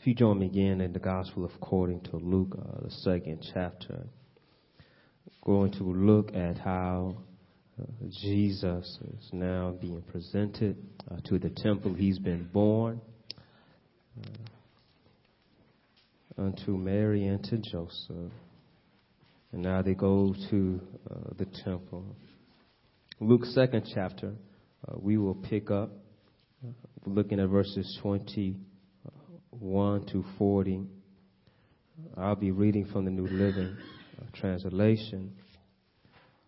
If you join me again in the Gospel according to Luke, uh, the second chapter, going to look at how uh, Jesus is now being presented uh, to the temple. He's been born uh, unto Mary and to Joseph. And now they go to uh, the temple. Luke's second chapter, uh, we will pick up looking at verses 21 to 40. I'll be reading from the New Living uh, Translation.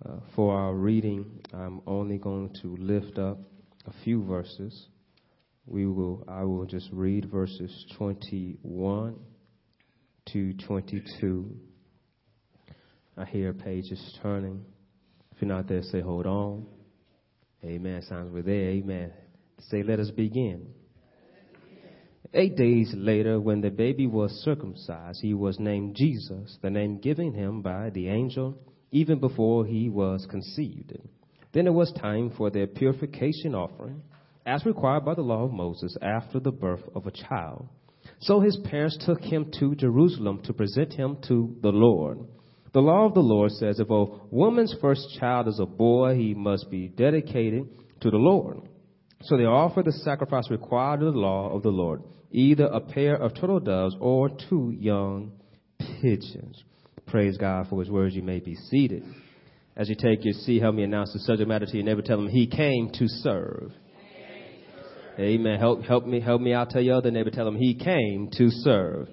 Uh, for our reading, I'm only going to lift up a few verses. We will, I will just read verses 21 to 22. I hear pages turning. If you're not there, say, hold on. Amen. Sounds we're there. Amen. Say, let us begin. Eight days later, when the baby was circumcised, he was named Jesus, the name given him by the angel even before he was conceived. Then it was time for their purification offering, as required by the law of Moses after the birth of a child. So his parents took him to Jerusalem to present him to the Lord. The law of the Lord says if a woman's first child is a boy, he must be dedicated to the Lord. So they offered the sacrifice required of the law of the Lord, either a pair of turtle doves or two young pigeons. Praise God for his words. You may be seated. As you take your seat, help me announce the subject matter to your neighbor. Tell him he came to serve. Amen. Help, help me, help me out. Tell your other neighbor. Tell him he came to serve.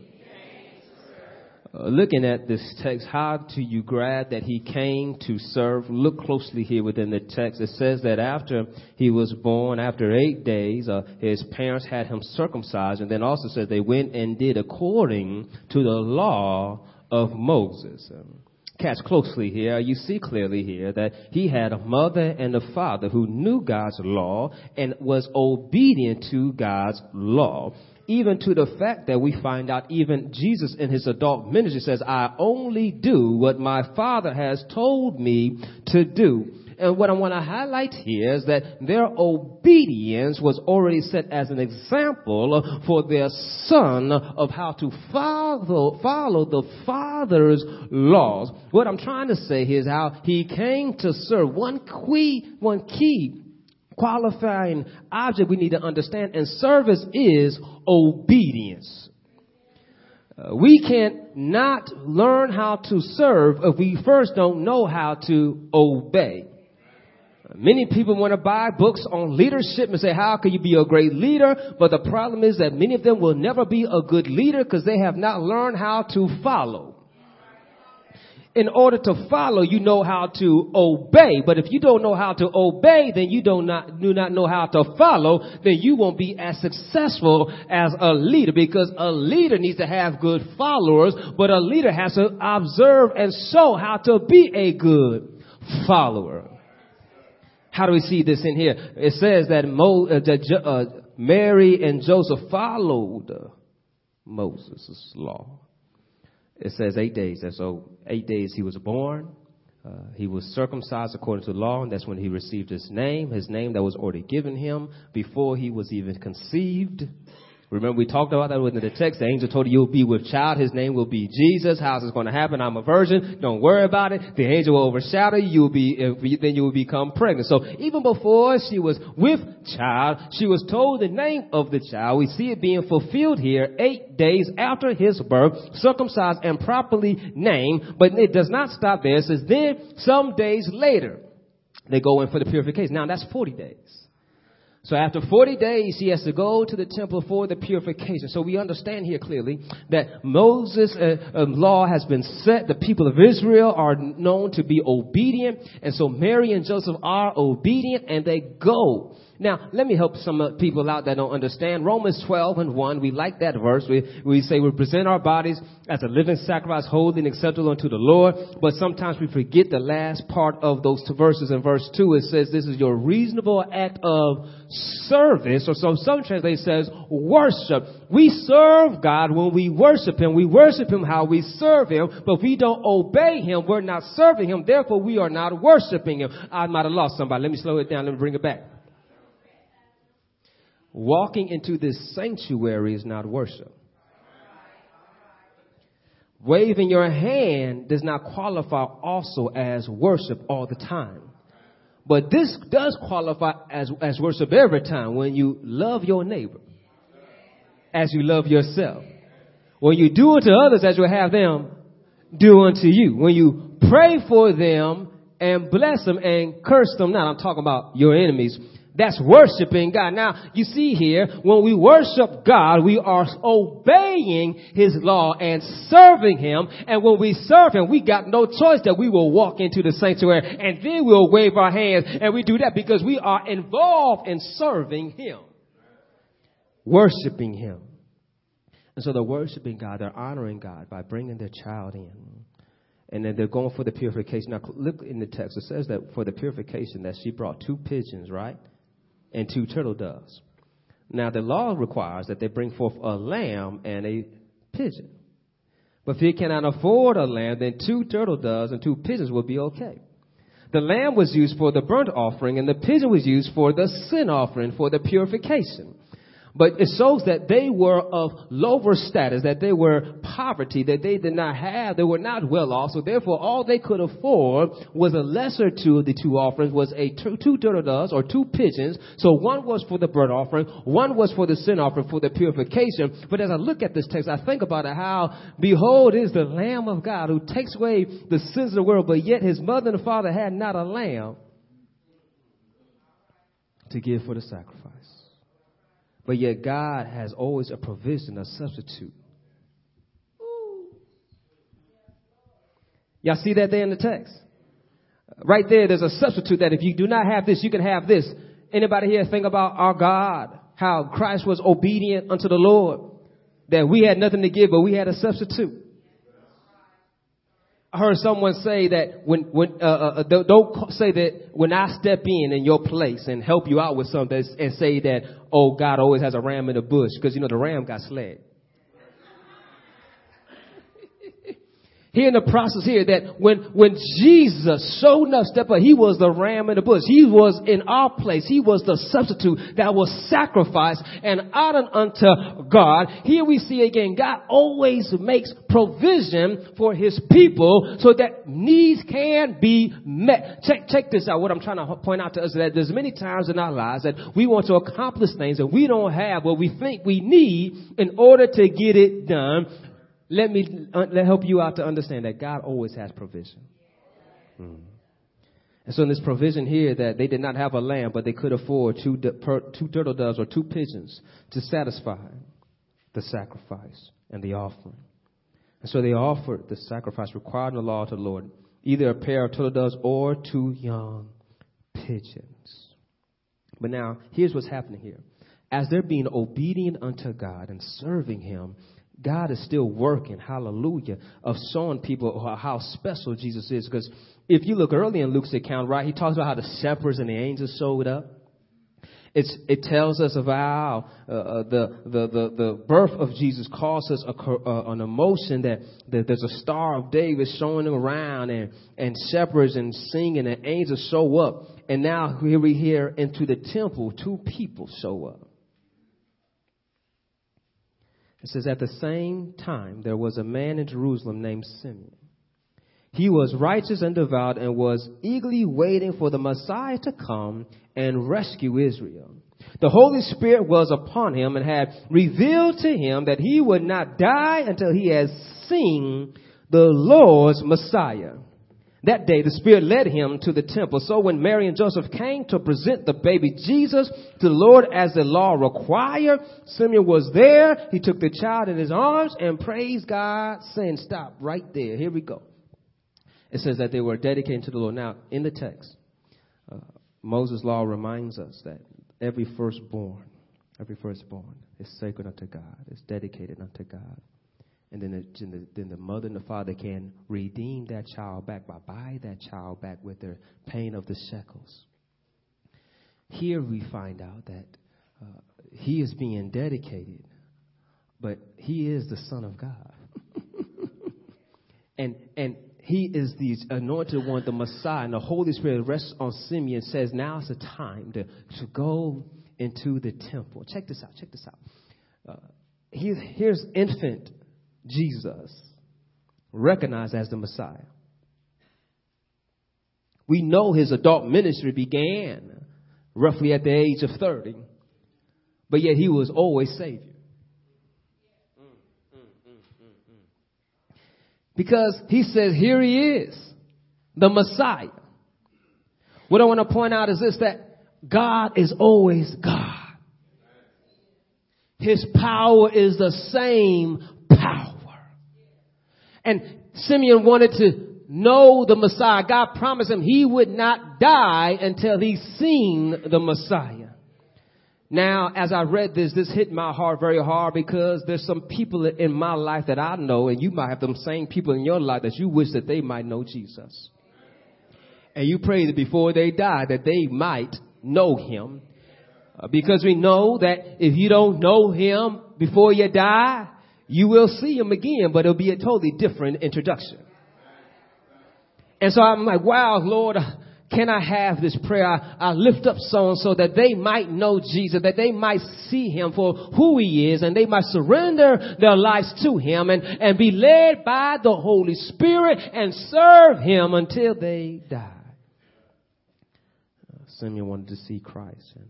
Uh, looking at this text, how do you grab that he came to serve? Look closely here within the text. It says that after he was born, after eight days, uh, his parents had him circumcised, and then also says they went and did according to the law of Moses. Um, catch closely here, you see clearly here that he had a mother and a father who knew God's law and was obedient to God's law even to the fact that we find out even Jesus in his adult ministry says, I only do what my father has told me to do. And what I want to highlight here is that their obedience was already set as an example for their son of how to follow, follow the father's laws. What I'm trying to say here is how he came to serve. One key, one key qualifying object we need to understand, and service is obedience. Uh, we can't not learn how to serve if we first don't know how to obey. Many people want to buy books on leadership and say, how can you be a great leader? But the problem is that many of them will never be a good leader because they have not learned how to follow in order to follow, you know how to obey. But if you don't know how to obey, then you do not, do not know how to follow, then you won't be as successful as a leader because a leader needs to have good followers, but a leader has to observe and show how to be a good follower. How do we see this in here? It says that Mo, uh, uh, Mary and Joseph followed Moses' law. It says eight days. And so eight days he was born. Uh, he was circumcised according to law, and that's when he received his name, his name that was already given him before he was even conceived. Remember, we talked about that within the text. The angel told you you'll be with child. His name will be Jesus. How's this going to happen? I'm a virgin. Don't worry about it. The angel will overshadow you. You'll be, then you will become pregnant. So even before she was with child, she was told the name of the child. We see it being fulfilled here eight days after his birth, circumcised and properly named. But it does not stop there. It says then some days later, they go in for the purification. Now that's 40 days. So after 40 days, he has to go to the temple for the purification. So we understand here clearly that Moses' uh, um, law has been set. The people of Israel are known to be obedient. And so Mary and Joseph are obedient and they go. Now, let me help some uh, people out that don't understand. Romans 12 and 1, we like that verse. We, we say we present our bodies as a living sacrifice, holy and acceptable unto the Lord. But sometimes we forget the last part of those two verses. In verse 2, it says this is your reasonable act of service. Or so some translation says worship. We serve God when we worship Him. We worship Him how we serve Him. But if we don't obey Him, we're not serving Him. Therefore, we are not worshiping Him. I might have lost somebody. Let me slow it down. Let me bring it back. Walking into this sanctuary is not worship. Waving your hand does not qualify also as worship all the time. But this does qualify as, as worship every time when you love your neighbor as you love yourself. When you do unto others as you have them do unto you. When you pray for them and bless them and curse them not. I'm talking about your enemies. That's worshiping God. Now, you see here, when we worship God, we are obeying His law and serving Him. And when we serve Him, we got no choice that we will walk into the sanctuary and then we'll wave our hands. And we do that because we are involved in serving Him. Worshiping Him. And so they're worshiping God, they're honoring God by bringing their child in. And then they're going for the purification. Now, look in the text. It says that for the purification that she brought two pigeons, right? And two turtle doves. Now, the law requires that they bring forth a lamb and a pigeon. But if you cannot afford a lamb, then two turtle doves and two pigeons will be okay. The lamb was used for the burnt offering, and the pigeon was used for the sin offering, for the purification. But it shows that they were of lower status, that they were poverty, that they did not have, they were not well off. So therefore, all they could afford was a lesser two of the two offerings, was a two, two or two pigeons. So one was for the burnt offering, one was for the sin offering, for the purification. But as I look at this text, I think about it, how, behold, is the Lamb of God who takes away the sins of the world, but yet his mother and father had not a lamb to give for the sacrifice. But yet God has always a provision, a substitute. Y'all see that there in the text? Right there, there's a substitute that if you do not have this, you can have this. Anybody here think about our God? How Christ was obedient unto the Lord. That we had nothing to give, but we had a substitute. I heard someone say that when, when, uh, uh, uh don't say that when I step in in your place and help you out with something and say that, oh, God always has a ram in the bush because you know the ram got slain. Here in the process here that when, when Jesus showed enough step up, he was the ram in the bush. He was in our place. He was the substitute that was sacrificed and honored unto God. Here we see again, God always makes provision for his people so that needs can be met. Check, check this out. What I'm trying to point out to us is that there's many times in our lives that we want to accomplish things and we don't have what we think we need in order to get it done let me uh, let help you out to understand that God always has provision. Hmm. And so in this provision here that they did not have a lamb, but they could afford two, two turtle doves or two pigeons to satisfy the sacrifice and the offering. And so they offered the sacrifice required in the law to the Lord, either a pair of turtle doves or two young pigeons. But now, here's what's happening here. As they're being obedient unto God and serving Him, God is still working, hallelujah, of showing people how special Jesus is. Because if you look early in Luke's account, right, he talks about how the shepherds and the angels showed up. It's, it tells us about how uh, uh the, the, the, the birth of Jesus causes a, uh, an emotion that, that there's a star of David showing around and, and shepherds and singing and angels show up. And now here we hear into the temple, two people show up. It says, At the same time, there was a man in Jerusalem named Simeon. He was righteous and devout and was eagerly waiting for the Messiah to come and rescue Israel. The Holy Spirit was upon him and had revealed to him that he would not die until he had seen the Lord's Messiah. That day, the Spirit led him to the temple. So when Mary and Joseph came to present the baby Jesus to the Lord as the law required, Simeon was there. He took the child in his arms and praised God, saying, Stop right there. Here we go. It says that they were dedicated to the Lord. Now, in the text, uh, Moses' law reminds us that every firstborn, every firstborn is sacred unto God, is dedicated unto God. And then the, then the mother and the father can redeem that child back by buy that child back with their pain of the shekels. Here we find out that uh, he is being dedicated, but he is the Son of God. and, and he is the anointed one, the Messiah, and the Holy Spirit rests on Simeon and says, now is the time to, to go into the temple. Check this out, check this out. Uh, he, here's infant Jesus. recognized as the Messiah. We know his adult ministry began roughly at the age of 30, but yet he was always Savior. Because he says, here he is, the Messiah. What I want to point out is this, that God is always God. His power is the same power. And Simeon wanted to know the Messiah. God promised him he would not die until he seen the Messiah. Now, as I read this, this hit my heart very hard because there's some people in my life that I know, and you might have them same people in your life that you wish that they might know Jesus. And you pray that before they die that they might know him. Uh, because we know that if you don't know him before you die, you will see him again, but it'll be a totally different introduction. And so I'm like, wow, Lord, can I have this prayer? I, lift up someone so that they might know Jesus, that they might see him for who he is, and they might surrender their lives to him and, and be led by the Holy Spirit and serve him until they die. Uh, Simeon wanted to see Christ. And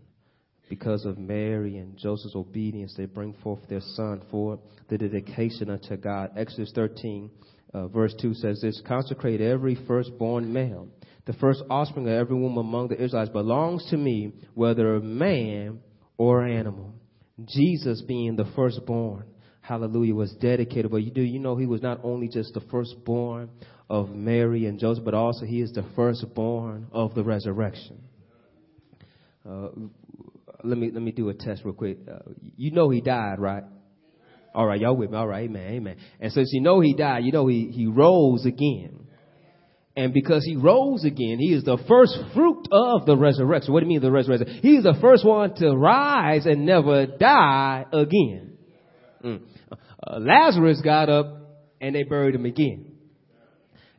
because of Mary and Joseph's obedience, they bring forth their son for the dedication unto God. Exodus 13 uh, verse 2 says this Consecrate every firstborn male. The first offspring of every woman among the Israelites belongs to me, whether a man or animal. Jesus being the firstborn, hallelujah, was dedicated. But you do, you know, he was not only just the firstborn of Mary and Joseph, but also he is the firstborn of the resurrection. Uh, let me let me do a test real quick. Uh, you know he died, right? All right, y'all with me? All right, amen, amen. And since you know he died, you know he, he rose again. And because he rose again, he is the first fruit of the resurrection. What do you mean the resurrection? He's the first one to rise and never die again. Mm. Uh, Lazarus got up and they buried him again.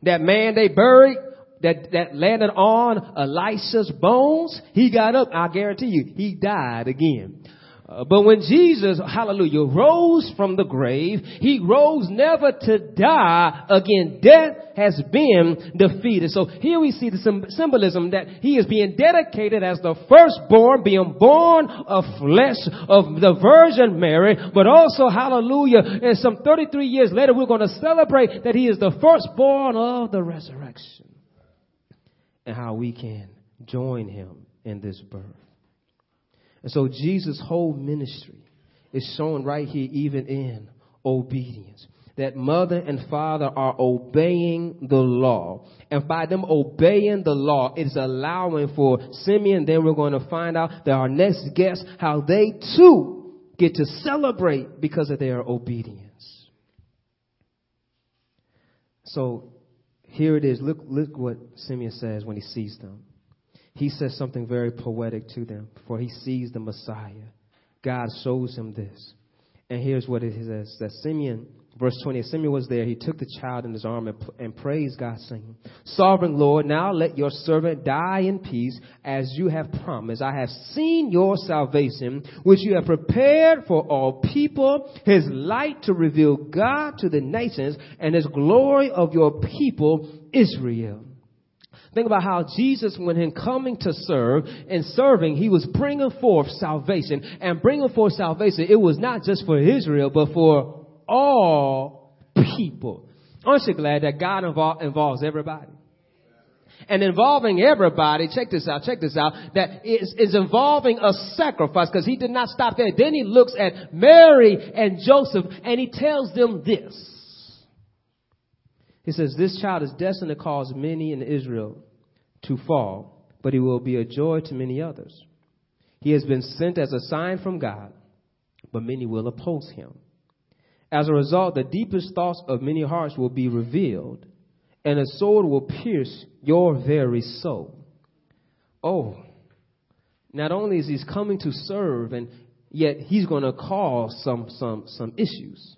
That man they buried that, that landed on Elisha's bones, he got up. I guarantee you, he died again. Uh, but when Jesus, hallelujah, rose from the grave, he rose never to die again. Death has been defeated. So here we see the symbolism that he is being dedicated as the firstborn, being born of flesh of the Virgin Mary, but also, hallelujah, and some 33 years later, we're going to celebrate that he is the firstborn of the resurrection and how we can join him in this birth. And so Jesus' whole ministry is shown right here, even in obedience. That mother and father are obeying the law. And by them obeying the law, it is allowing for Simeon. Then we're going to find out that our next guest, how they too get to celebrate because of their obedience. So here it is. Look, look what Simeon says when he sees them he says something very poetic to them for he sees the Messiah. God shows him this. And here's what it says that Simeon, verse 20, Simeon was there. He took the child in his arm and, and praised God, saying, Sovereign Lord, now let your servant die in peace as you have promised. I have seen your salvation, which you have prepared for all people, his light to reveal God to the nations and his glory of your people, Israel. Think about how Jesus, when in coming to serve and serving, he was bringing forth salvation. And bringing forth salvation, it was not just for Israel, but for all people. Aren't you glad that God involve, involves everybody? and involving everybody, check this out, check this out, that is, is involving a sacrifice because he did not stop there. Then he looks at Mary and Joseph and he tells them this. He says, This child is destined to cause many in Israel to fall, but he will be a joy to many others. He has been sent as a sign from God, but many will oppose him. As a result, the deepest thoughts of many hearts will be revealed, and a sword will pierce your very soul. Oh, not only is he coming to serve, and yet he's going to cause some, some, some issues.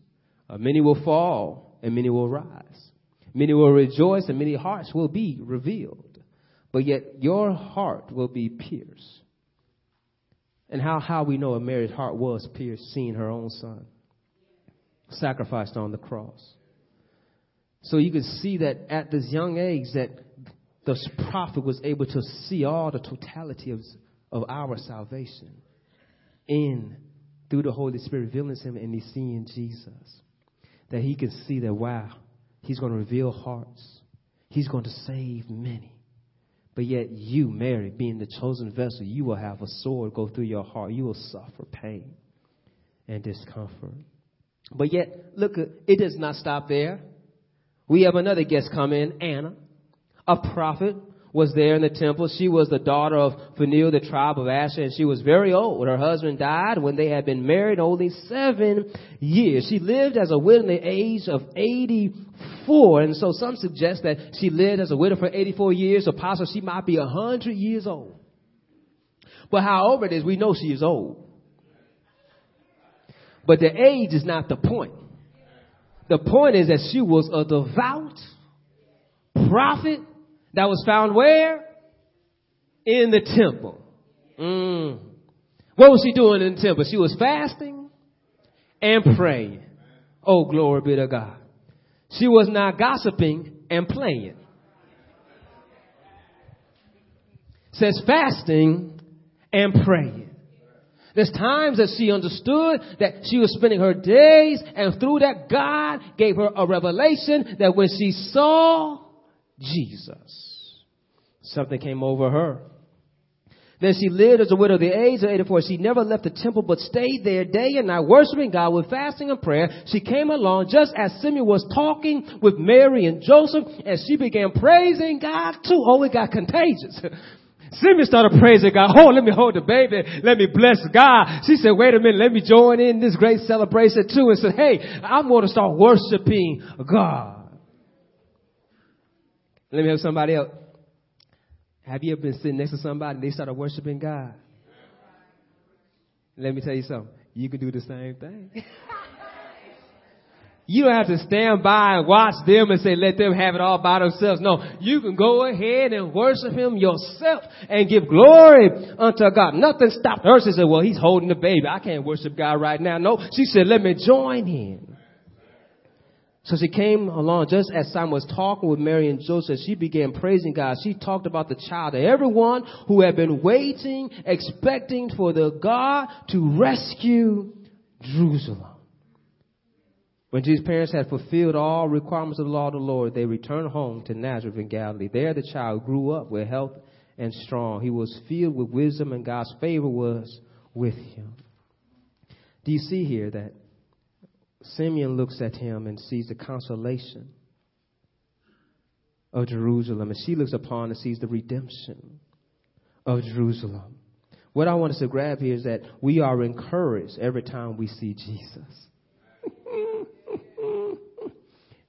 Uh, many will fall, and many will rise. Many will rejoice and many hearts will be revealed. But yet your heart will be pierced. And how, how we know a Mary's heart was pierced seeing her own son sacrificed on the cross. So you can see that at this young age that this prophet was able to see all the totality of, of our salvation in through the Holy Spirit revealing him and he's seeing Jesus. That he can see that wow, he's going to reveal hearts. He's going to save many. But yet you, Mary, being the chosen vessel, you will have a sword go through your heart. You will suffer pain and discomfort. But yet, look, it does not stop there. We have another guest come in, Anna, a prophet, was there in the temple. She was the daughter of Phanuel, the tribe of Asher, and she was very old. Her husband died when they had been married only seven years. She lived as a widow in the age of 84, and so some suggest that she lived as a widow for 84 years, or possibly she might be 100 years old. But however it is, we know she is old. But the age is not the point. The point is that she was a devout prophet that was found where? In the temple. Mm. What was she doing in the temple? She was fasting and praying. Oh, glory be to God. She was not gossiping and playing. says fasting and praying. There's times that she understood that she was spending her days, and through that, God gave her a revelation that when she saw Jesus, something came over her. Then she lived as a widow at the age of 84. She never left the temple but stayed there day and night worshiping God with fasting and prayer. She came along just as Simeon was talking with Mary and Joseph and she began praising God too. Oh, it got contagious. Simeon started praising God. Oh, let me hold the baby. Let me bless God. She said, wait a minute. Let me join in this great celebration too. And said, hey, I'm going to start worshiping God. Let me have somebody else. Have you ever been sitting next to somebody and they started worshiping God? Let me tell you something. You can do the same thing. You don't have to stand by and watch them and say, let them have it all by themselves. No, you can go ahead and worship Him yourself and give glory unto God. Nothing stopped her. She said, well, He's holding the baby. I can't worship God right now. No, she said, let me join Him. So she came along just as Simon was talking with Mary and Joseph. She began praising God. She talked about the child to everyone who had been waiting, expecting for the God to rescue Jerusalem. When Jesus' parents had fulfilled all requirements of the law of the Lord, they returned home to Nazareth in Galilee. There the child grew up with health and strong. He was filled with wisdom and God's favor was with him. Do you see here that Simeon looks at him and sees the consolation of Jerusalem, and she looks upon and sees the redemption of Jerusalem. What I want us to grab here is that we are encouraged every time we see Jesus.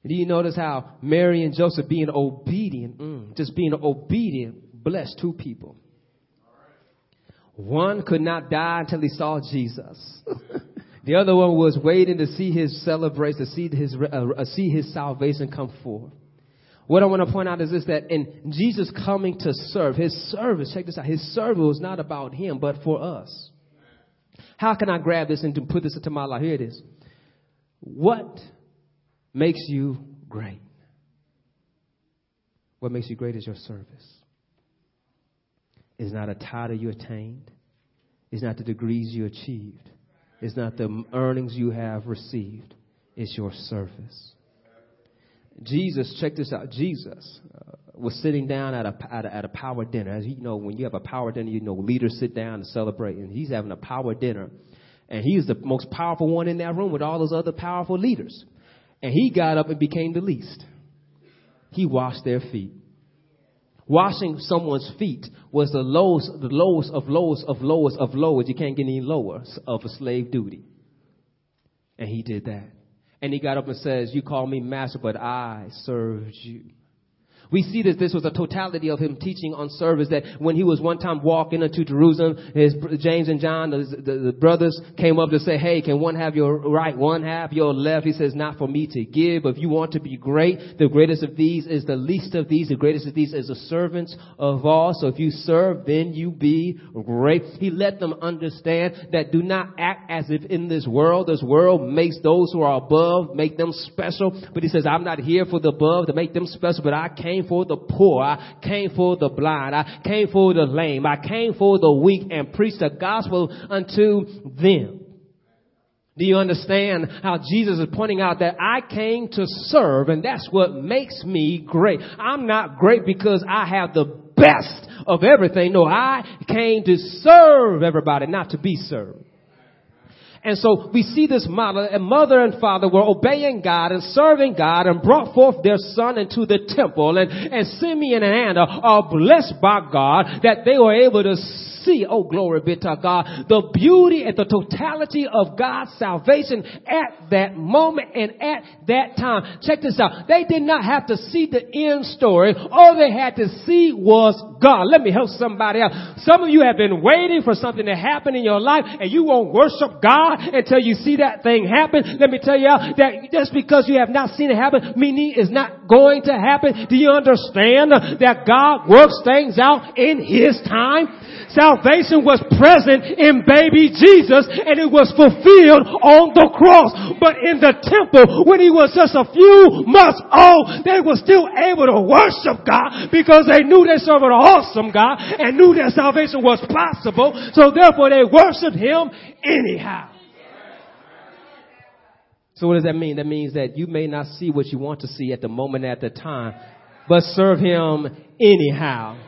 Do you notice how Mary and Joseph being obedient, mm, just being obedient, blessed two people? One could not die until he saw Jesus. the other one was waiting to see his celebration, to see his, uh, uh, see his salvation come forth. What I want to point out is this that in Jesus coming to serve, his service, check this out, his service was not about him, but for us. How can I grab this and put this into my life? Here it is. What makes you great? What makes you great is your service. It's not a title you attained. It's not the degrees you achieved. It's not the earnings you have received. It's your service. Jesus, check this out. Jesus uh, was sitting down at a, at a, at a power dinner. As you know, when you have a power dinner, you know leaders sit down and celebrate. And he's having a power dinner, and he's the most powerful one in that room with all those other powerful leaders. And he got up and became the least. He washed their feet. Washing someone's feet was the lowest, the lowest of lowest of lowest of lowest. You can't get any lower of a slave duty. And he did that. And he got up and says, You call me master, but I served you. We see that this was a totality of him teaching on service that when he was one time walking into Jerusalem, his James and John, the, the, the brothers came up to say, hey, can one have your right, one have your left? He says, not for me to give. If you want to be great, the greatest of these is the least of these. The greatest of these is the servants of all. So if you serve, then you be great. He let them understand that do not act as if in this world, this world makes those who are above, make them special. But he says, I'm not here for the above to make them special, but I came for the poor. I came for the blind. I came for the lame. I came for the weak and preached the gospel unto them. Do you understand how Jesus is pointing out that I came to serve and that's what makes me great. I'm not great because I have the best of everything. No, I came to serve everybody, not to be served. And so we see this model, and mother and father were obeying God and serving God and brought forth their son into the temple. And, and Simeon and Anna are blessed by God that they were able to see, oh glory be to God, the beauty and the totality of God's salvation at that moment and at that time. Check this out. They did not have to see the end story. All they had to see was God. Let me help somebody out. Some of you have been waiting for something to happen in your life and you won't worship God until you see that thing happen. Let me tell you that just because you have not seen it happen, meaning it's not going to happen. Do you understand that God works things out in His time? Salvation was present in baby Jesus and it was fulfilled on the cross. But in the temple, when he was just a few months old, they were still able to worship God because they knew they served an awesome God and knew that salvation was possible. So therefore they worshiped him anyhow. So what does that mean? That means that you may not see what you want to see at the moment at the time, but serve him anyhow.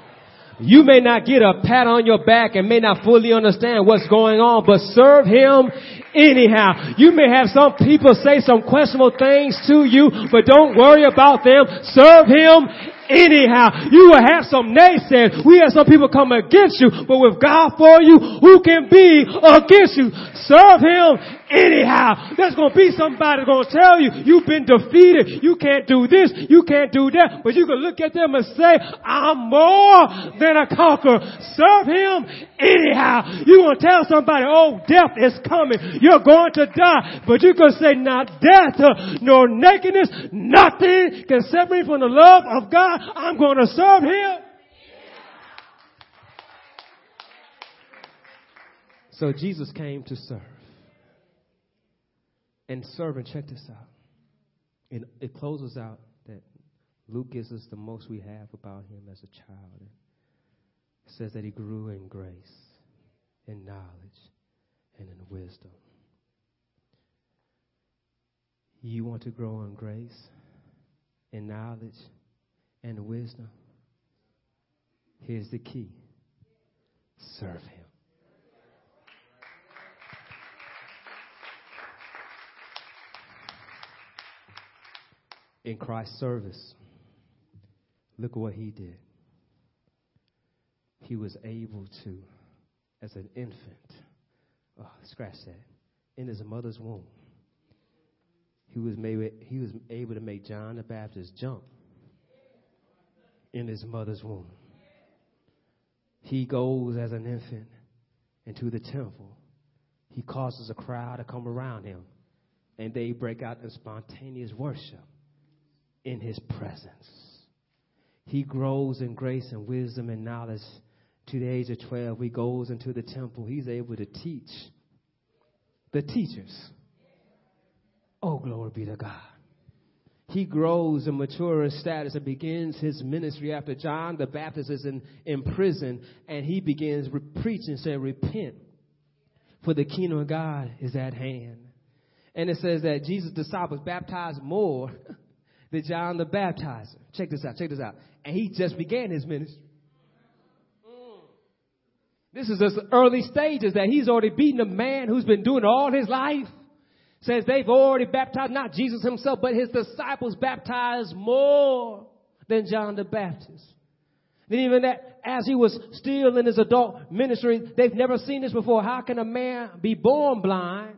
You may not get a pat on your back and may not fully understand what's going on, but serve Him anyhow. You may have some people say some questionable things to you, but don't worry about them. Serve Him anyhow. You will have some naysayers. We have some people come against you, but with God for you, who can be against you? Serve Him anyhow. There's gonna be somebody gonna tell you, you've been defeated, you can't do this, you can't do that, but you can look at them and say, I'm more than a conqueror. Serve him anyhow. You gonna tell somebody, oh, death is coming, you're going to die, but you can say, not death, nor nakedness, nothing can separate me from the love of God. I'm gonna serve him. So Jesus came to serve and servant, check this out. And it closes out that Luke gives us the most we have about him as a child. It says that he grew in grace, in knowledge, and in wisdom. You want to grow in grace, in knowledge, and wisdom? Here's the key serve him. in Christ's service. Look at what he did. He was able to, as an infant, oh, scratch that, in his mother's womb, he was, made, he was able to make John the Baptist jump in his mother's womb. He goes as an infant into the temple. He causes a crowd to come around him, and they break out in spontaneous worship in his presence. He grows in grace and wisdom and knowledge to the age of 12. He goes into the temple. He's able to teach the teachers. Oh, glory be to God. He grows and matures in status and begins his ministry after John the Baptist is in, in prison and he begins re- preaching, saying, Repent, for the kingdom of God is at hand. And it says that Jesus' disciples baptized more than John the Baptizer. Check this out, check this out. And he just began his ministry. This is the early stages that he's already beaten a man who's been doing all his life. Says they've already baptized, not Jesus himself, but his disciples baptized more than John the Baptist. And even that, as he was still in his adult ministry, they've never seen this before. How can a man be born blind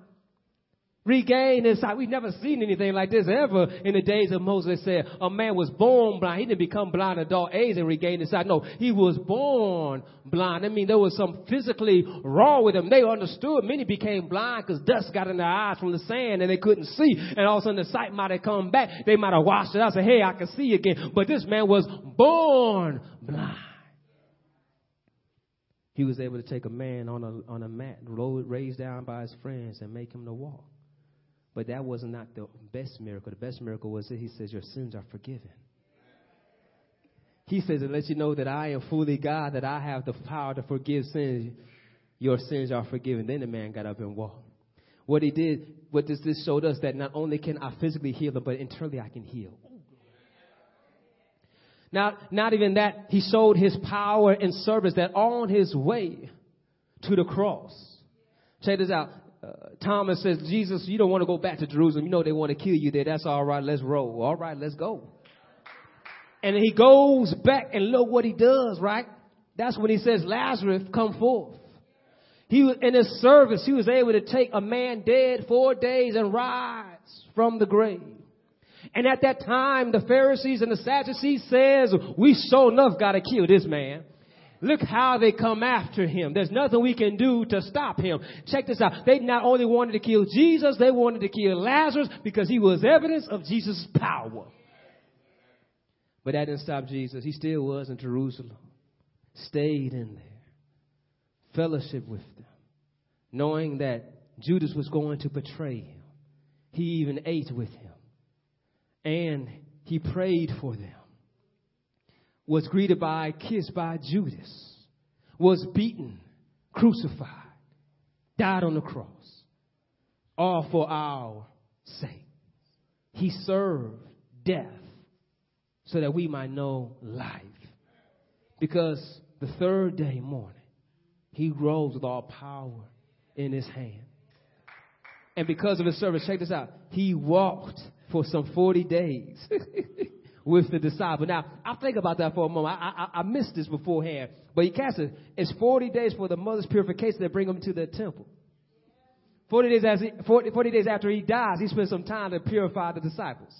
regain his sight. We've never seen anything like this ever in the days of Moses. Said a man was born blind. He didn't become blind at all age and regain his sight. No, he was born blind. I mean, there was some physically wrong with him. They understood. Many became blind because dust got in their eyes from the sand and they couldn't see. And all of a sudden the sight might have come back. They might have washed it out said, hey, I can see again. But this man was born blind. He was able to take a man on a, on a mat, raised down by his friends, and make him to walk. But that was not the best miracle. The best miracle was that he says, Your sins are forgiven. He says, It lets you know that I am fully God, that I have the power to forgive sins. Your sins are forgiven. Then the man got up and walked. What he did, what does this showed us that not only can I physically heal them, but internally I can heal. Not, not even that, he showed his power and service that on his way to the cross. Check this out uh, Thomas says, Jesus, you don't want to go back to Jerusalem. You know they want to kill you there. That's all right. Let's roll. All right, let's go. And he goes back and look what he does, right? That's when he says, Lazarus, come forth. He was in his service, he was able to take a man dead four days and rise from the grave. And at that time, the Pharisees and the Sadducees says, we sure enough got to kill this man. Look how they come after him. There's nothing we can do to stop him. Check this out. They not only wanted to kill Jesus, they wanted to kill Lazarus because he was evidence of Jesus' power. But that didn't stop Jesus. He still was in Jerusalem. Stayed in there. Fellowship with them. Knowing that Judas was going to betray him. He even ate with him. And he prayed for them was greeted by a kiss by Judas, was beaten, crucified, died on the cross, all for our sake. He served death so that we might know life. Because the third day morning, he rose with all power in his hand. And because of his service, check this out. He walked for some 40 days. with the disciple. Now, I think about that for a moment. I, I, I missed this beforehand. But he cast it. It's 40 days for the mother's purification that bring him to the temple. 40 days, as he, 40, 40 days after he dies, he spent some time to purify the disciples.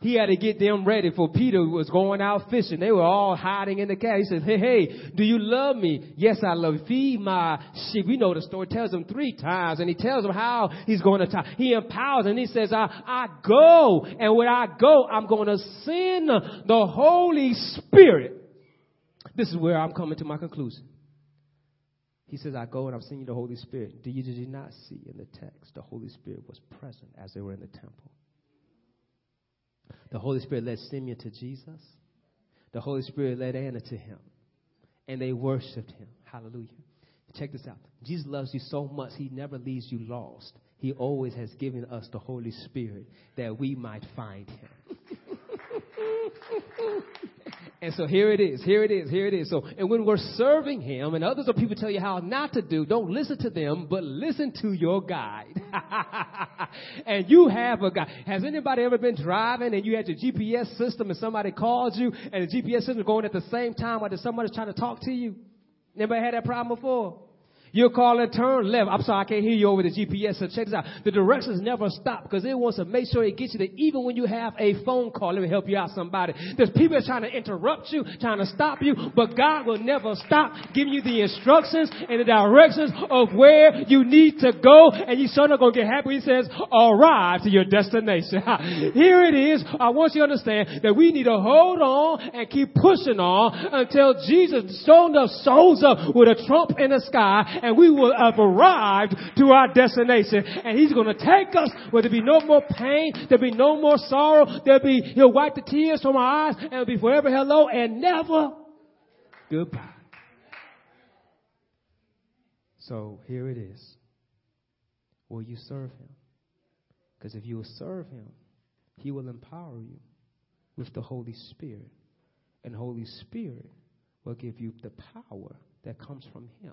He had to get them ready for Peter was going out fishing. They were all hiding in the cave. He said, Hey, hey, do you love me? Yes, I love you. Feed my sheep. We know the story tells them three times and he tells them how he's going to tie. He empowers and he says, I, I go and when I go, I'm going to send the Holy Spirit. This is where I'm coming to my conclusion. He says, I go and I'm sending you the Holy Spirit. Do you, did you not see in the text the Holy Spirit was present as they were in the temple? The Holy Spirit led Simeon to Jesus. The Holy Spirit led Anna to him. And they worshiped him. Hallelujah. Check this out. Jesus loves you so much, he never leaves you lost. He always has given us the Holy Spirit that we might find him. And so here it is, here it is, here it is. So, and when we're serving Him, and others or people tell you how not to do, don't listen to them, but listen to your guide. and you have a guide. Has anybody ever been driving and you had your GPS system and somebody called you and the GPS system going at the same time while somebody's trying to talk to you? Anybody had that problem before? You're calling turn left. I'm sorry, I can't hear you over the GPS. So check this out. The directions never stop because it wants to make sure it gets you there even when you have a phone call. Let me help you out, somebody. There's people trying to interrupt you, trying to stop you, but God will never stop giving you the instructions and the directions of where you need to go. And you're not going to get happy. He says, arrive to your destination. Here it is. I want you to understand that we need to hold on and keep pushing on until Jesus shows up, shows up with a trump in the sky and we will have arrived to our destination. And He's going to take us where there'll be no more pain, there'll be no more sorrow, there'll be, He'll wipe the tears from our eyes, and it'll be forever hello and never goodbye. So here it is. Will you serve Him? Because if you will serve Him, He will empower you with the Holy Spirit. And Holy Spirit will give you the power that comes from Him.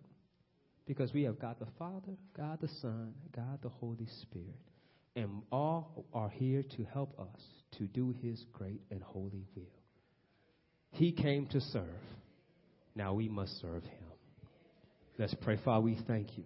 Because we have God the Father, God the Son, God the Holy Spirit. And all are here to help us to do His great and holy will. He came to serve. Now we must serve Him. Let's pray. Father, we thank you.